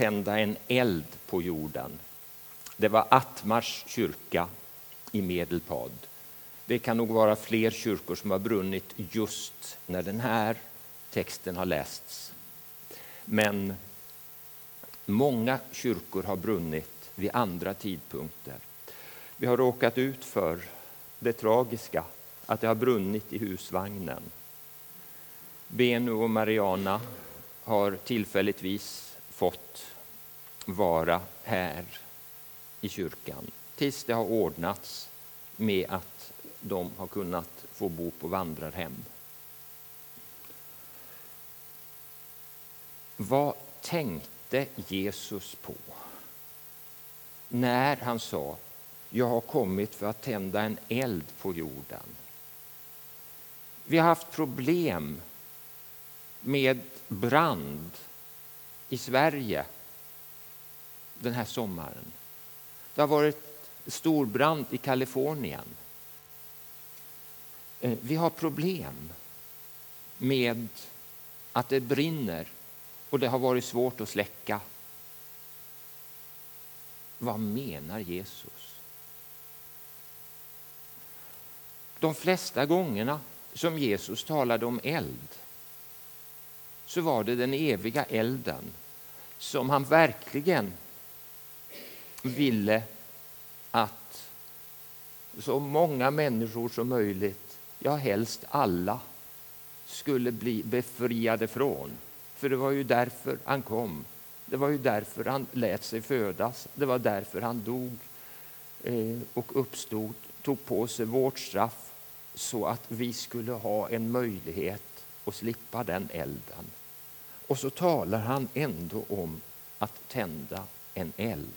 tända en eld på jorden. Det var Atmars kyrka i Medelpad. Det kan nog vara fler kyrkor som har brunnit just när den här texten har lästs. Men många kyrkor har brunnit vid andra tidpunkter. Vi har råkat ut för det tragiska att det har brunnit i husvagnen. Benu och Mariana har tillfälligtvis fått vara här i kyrkan tills det har ordnats med att de har kunnat få bo på vandrarhem. Vad tänkte Jesus på när han sa jag har kommit för att tända en eld på jorden? Vi har haft problem med brand i Sverige den här sommaren. Det har varit storbrand i Kalifornien. Eh, vi har problem med att det brinner och det har varit svårt att släcka. Vad menar Jesus? De flesta gångerna som Jesus talade om eld så var det den eviga elden som han verkligen ville att så många människor som möjligt, ja helst alla, skulle bli befriade från. För det var ju därför han kom. Det var ju därför han lät sig födas. Det var därför han dog eh, och uppstod, tog på sig vårt straff så att vi skulle ha en möjlighet att slippa den elden. Och så talar han ändå om att tända en eld.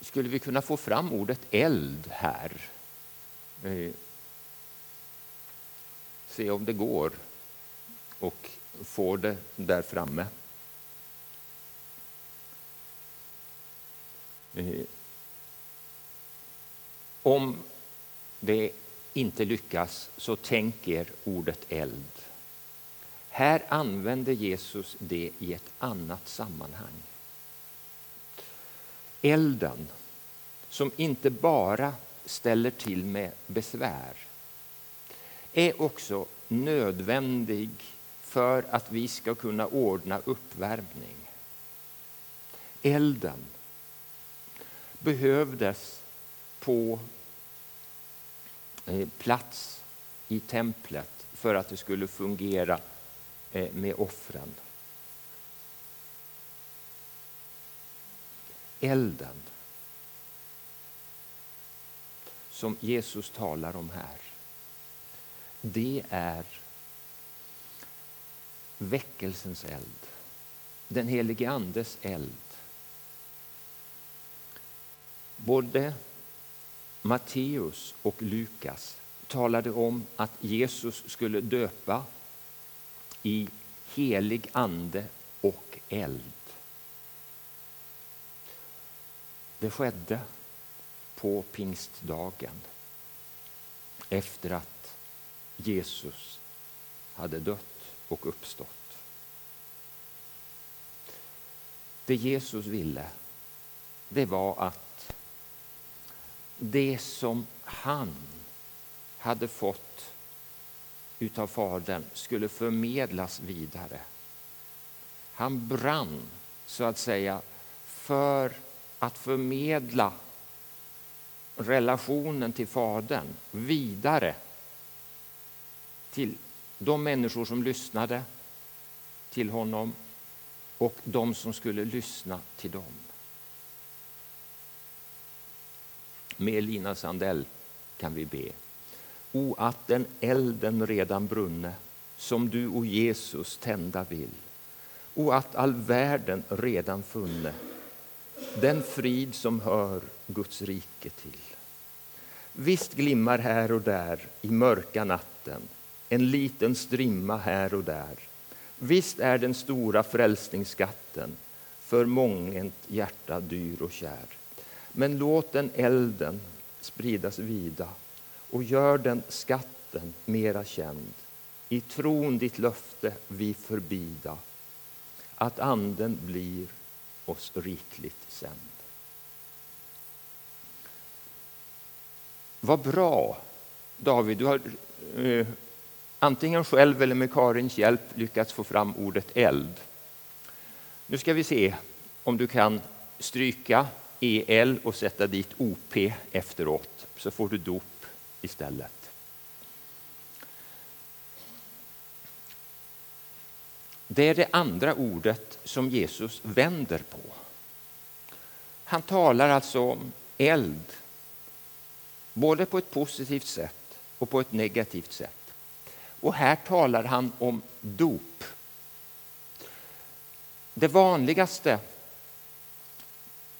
Skulle vi kunna få fram ordet eld här? Eh, se om det går och få det där framme. Eh, om det inte lyckas, så tänk er ordet eld. Här använder Jesus det i ett annat sammanhang. Elden, som inte bara ställer till med besvär är också nödvändig för att vi ska kunna ordna uppvärmning. Elden behövdes på eh, plats i templet för att det skulle fungera Eh, med offren. Elden som Jesus talar om här, det är väckelsens eld, den helige Andes eld. Både Matteus och Lukas talade om att Jesus skulle döpa i helig ande och eld. Det skedde på pingstdagen efter att Jesus hade dött och uppstått. Det Jesus ville, det var att det som han hade fått utav Fadern skulle förmedlas vidare. Han brann, så att säga, för att förmedla relationen till Fadern vidare till de människor som lyssnade till honom och de som skulle lyssna till dem. Med Lina Sandell kan vi be. O, att den elden redan brunne som du och Jesus tända vill. O, att all världen redan funne den frid som hör Guds rike till. Visst glimmar här och där i mörka natten en liten strimma här och där. Visst är den stora frälsningsskatten för månget hjärta dyr och kär. Men låt den elden spridas vida och gör den skatten mera känd. I tron ditt löfte vi förbida. att Anden blir oss rikligt sänd. Vad bra, David. Du har eh, antingen själv eller med Karins hjälp lyckats få fram ordet eld. Nu ska vi se om du kan stryka EL och sätta dit OP efteråt, så får du dop istället. Det är det andra ordet som Jesus vänder på. Han talar alltså om eld, både på ett positivt sätt och på ett negativt sätt. Och här talar han om dop. Det vanligaste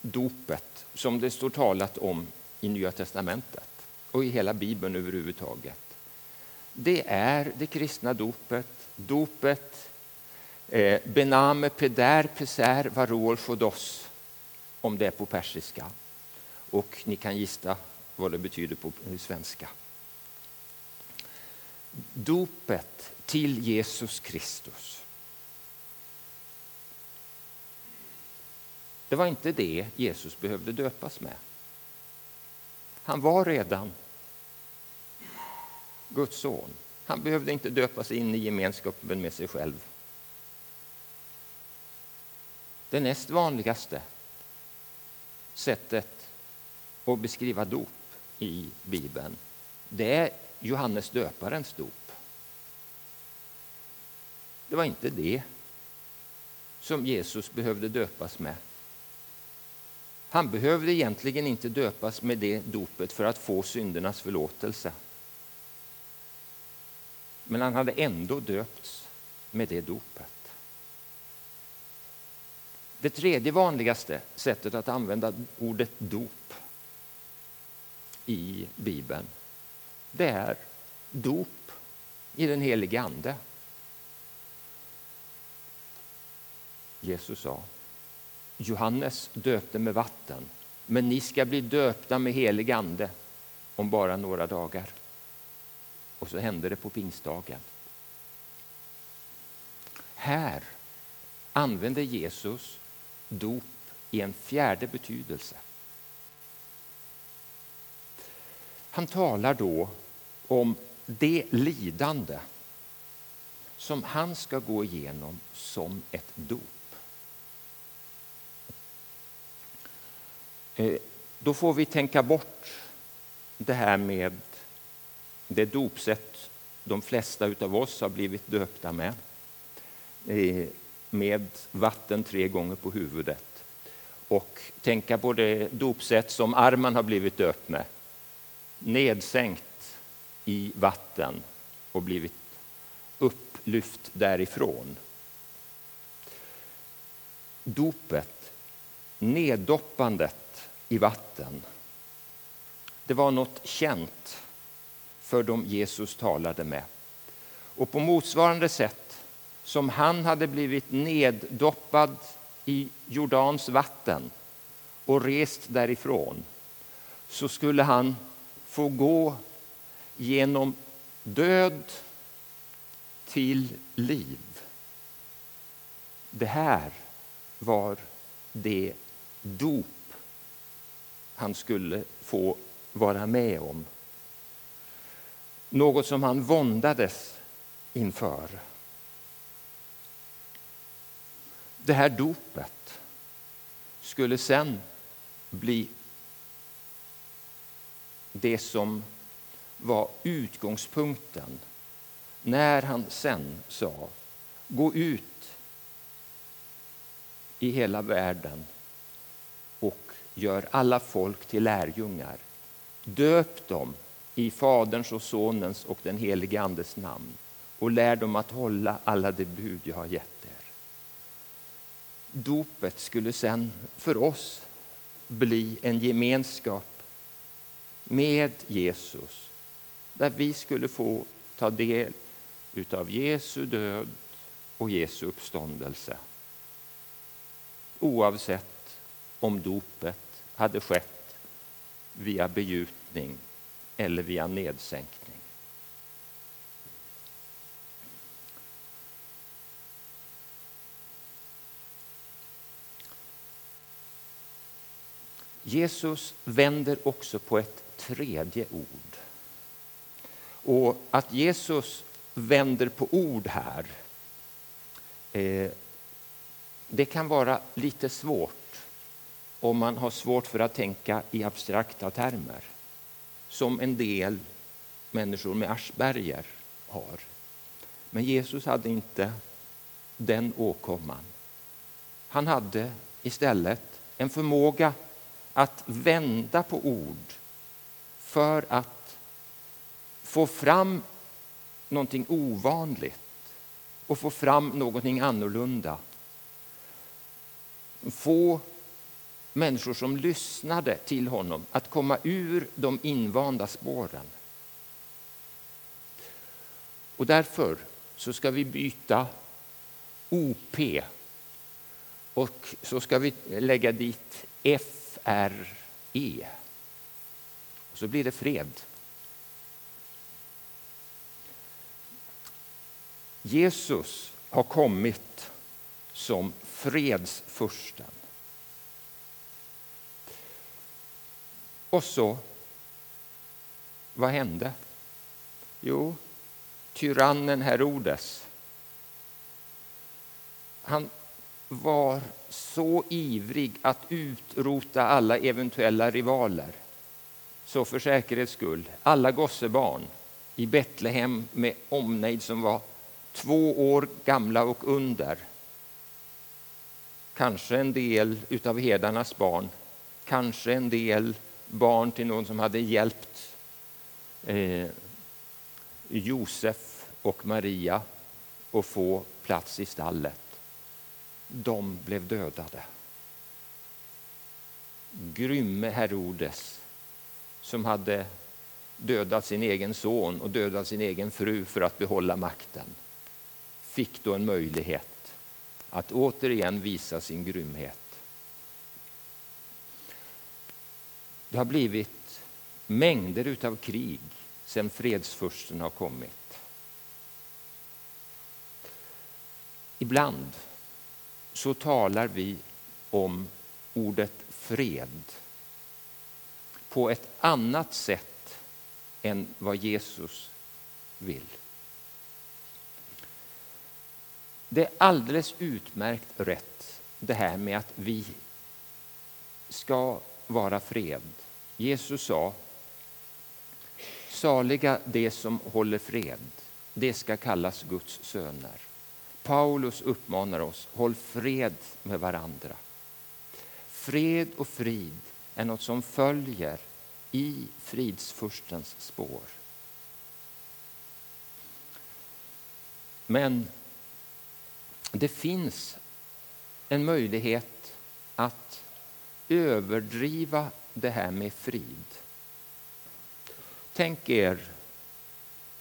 dopet som det står talat om i Nya testamentet och i hela Bibeln överhuvudtaget. Det är det kristna dopet, dopet eh, bename peder peser varol fodos om det är på persiska. Och ni kan gissa vad det betyder på svenska. Dopet till Jesus Kristus. Det var inte det Jesus behövde döpas med. Han var redan Guds son. Han behövde inte döpas in i gemenskapen med sig själv. Det näst vanligaste sättet att beskriva dop i Bibeln det är Johannes döparens dop. Det var inte det som Jesus behövde döpas med. Han behövde egentligen inte döpas med det dopet för att få syndernas förlåtelse. Men han hade ändå döpts med det dopet. Det tredje vanligaste sättet att använda ordet dop i Bibeln det är dop i den helige Ande. Jesus sa Johannes döpte med vatten, men ni ska bli döpta med helig ande om bara några dagar. Och så hände det på pingstdagen. Här använder Jesus dop i en fjärde betydelse. Han talar då om det lidande som han ska gå igenom som ett dop. Eh, då får vi tänka bort det här med det dopsätt de flesta av oss har blivit döpta med. Med vatten tre gånger på huvudet. Och tänka på det dopsätt som Arman har blivit döpt med. Nedsänkt i vatten och blivit upplyft därifrån. Dopet, neddoppandet i vatten. Det var något känt för dem Jesus talade med. Och på motsvarande sätt som han hade blivit neddoppad i Jordans vatten och rest därifrån så skulle han få gå genom död till liv. Det här var det dop han skulle få vara med om. Något som han våndades inför. Det här dopet skulle sen bli det som var utgångspunkten när han sen sa gå ut i hela världen och gör alla folk till lärjungar. Döp dem i Faderns och Sonens och den helige Andes namn och lär dem att hålla alla de bud jag har gett er. Dopet skulle sen för oss bli en gemenskap med Jesus där vi skulle få ta del av Jesu död och Jesu uppståndelse. Oavsett om dopet hade skett via begjutning eller via nedsänkning. Jesus vänder också på ett tredje ord. Och att Jesus vänder på ord här eh, det kan vara lite svårt om man har svårt för att tänka i abstrakta termer som en del människor med Asperger har. Men Jesus hade inte den åkomman. Han hade istället en förmåga att vända på ord för att få fram någonting ovanligt och få fram någonting annorlunda. Få människor som lyssnade till honom att komma ur de invanda spåren. Och därför så ska vi byta OP och så ska vi lägga dit FRE. Och så blir det fred. Jesus har kommit som fredsfursten. Och så, vad hände? Jo, tyrannen Herodes, han var så ivrig att utrota alla eventuella rivaler. Så för säkerhets skull, alla gossebarn i Betlehem med omnejd som var två år gamla och under. Kanske en del av herdarnas barn, kanske en del barn till någon som hade hjälpt eh, Josef och Maria att få plats i stallet. De blev dödade. Grymme Herodes som hade dödat sin egen son och dödat sin egen fru för att behålla makten fick då en möjlighet att återigen visa sin grymhet. Det har blivit mängder av krig sedan fredsfursten har kommit. Ibland så talar vi om ordet fred på ett annat sätt än vad Jesus vill. Det är alldeles utmärkt rätt det här med att vi ska vara fred. Jesus sa Saliga de som håller fred, det ska kallas Guds söner. Paulus uppmanar oss, håll fred med varandra. Fred och frid är något som följer i fridsfurstens spår. Men det finns en möjlighet att överdriva det här med frid. Tänk er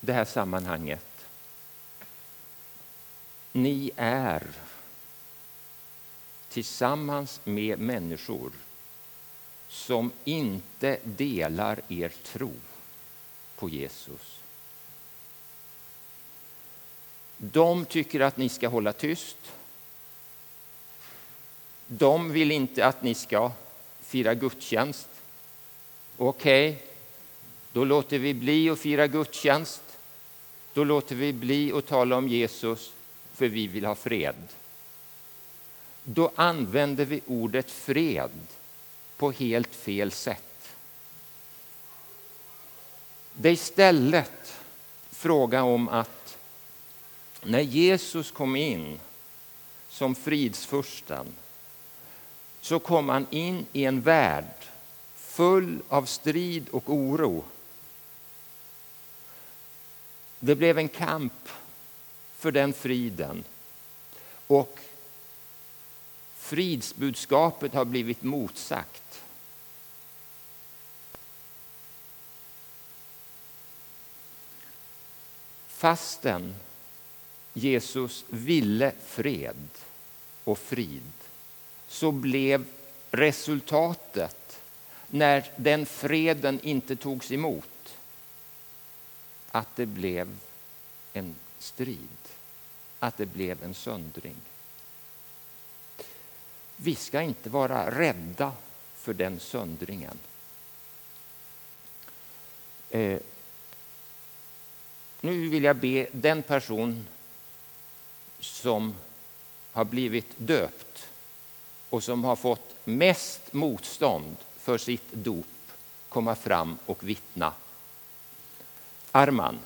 det här sammanhanget. Ni är tillsammans med människor som inte delar er tro på Jesus. De tycker att ni ska hålla tyst. De vill inte att ni ska fira gudstjänst. Okej, okay. då låter vi bli att fira gudstjänst. Då låter vi bli att tala om Jesus, för vi vill ha fred. Då använder vi ordet fred på helt fel sätt. Det är istället fråga om att när Jesus kom in som fridsfursten så kom han in i en värld full av strid och oro. Det blev en kamp för den friden. Och fridsbudskapet har blivit motsagt. Fastän Jesus ville fred och frid så blev resultatet när den freden inte togs emot att det blev en strid, att det blev en söndring. Vi ska inte vara rädda för den söndringen. Eh, nu vill jag be den person som har blivit döpt och som har fått mest motstånd för sitt dop komma fram och vittna. Arman.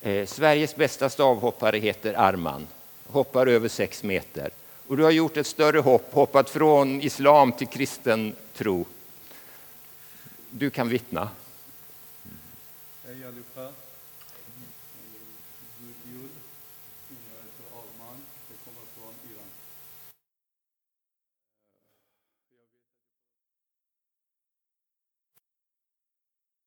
Eh, Sveriges bästa stavhoppare heter Arman, hoppar över sex meter. Och du har gjort ett större hopp, hoppat från islam till kristen tro. Du kan vittna. Hej allihopa.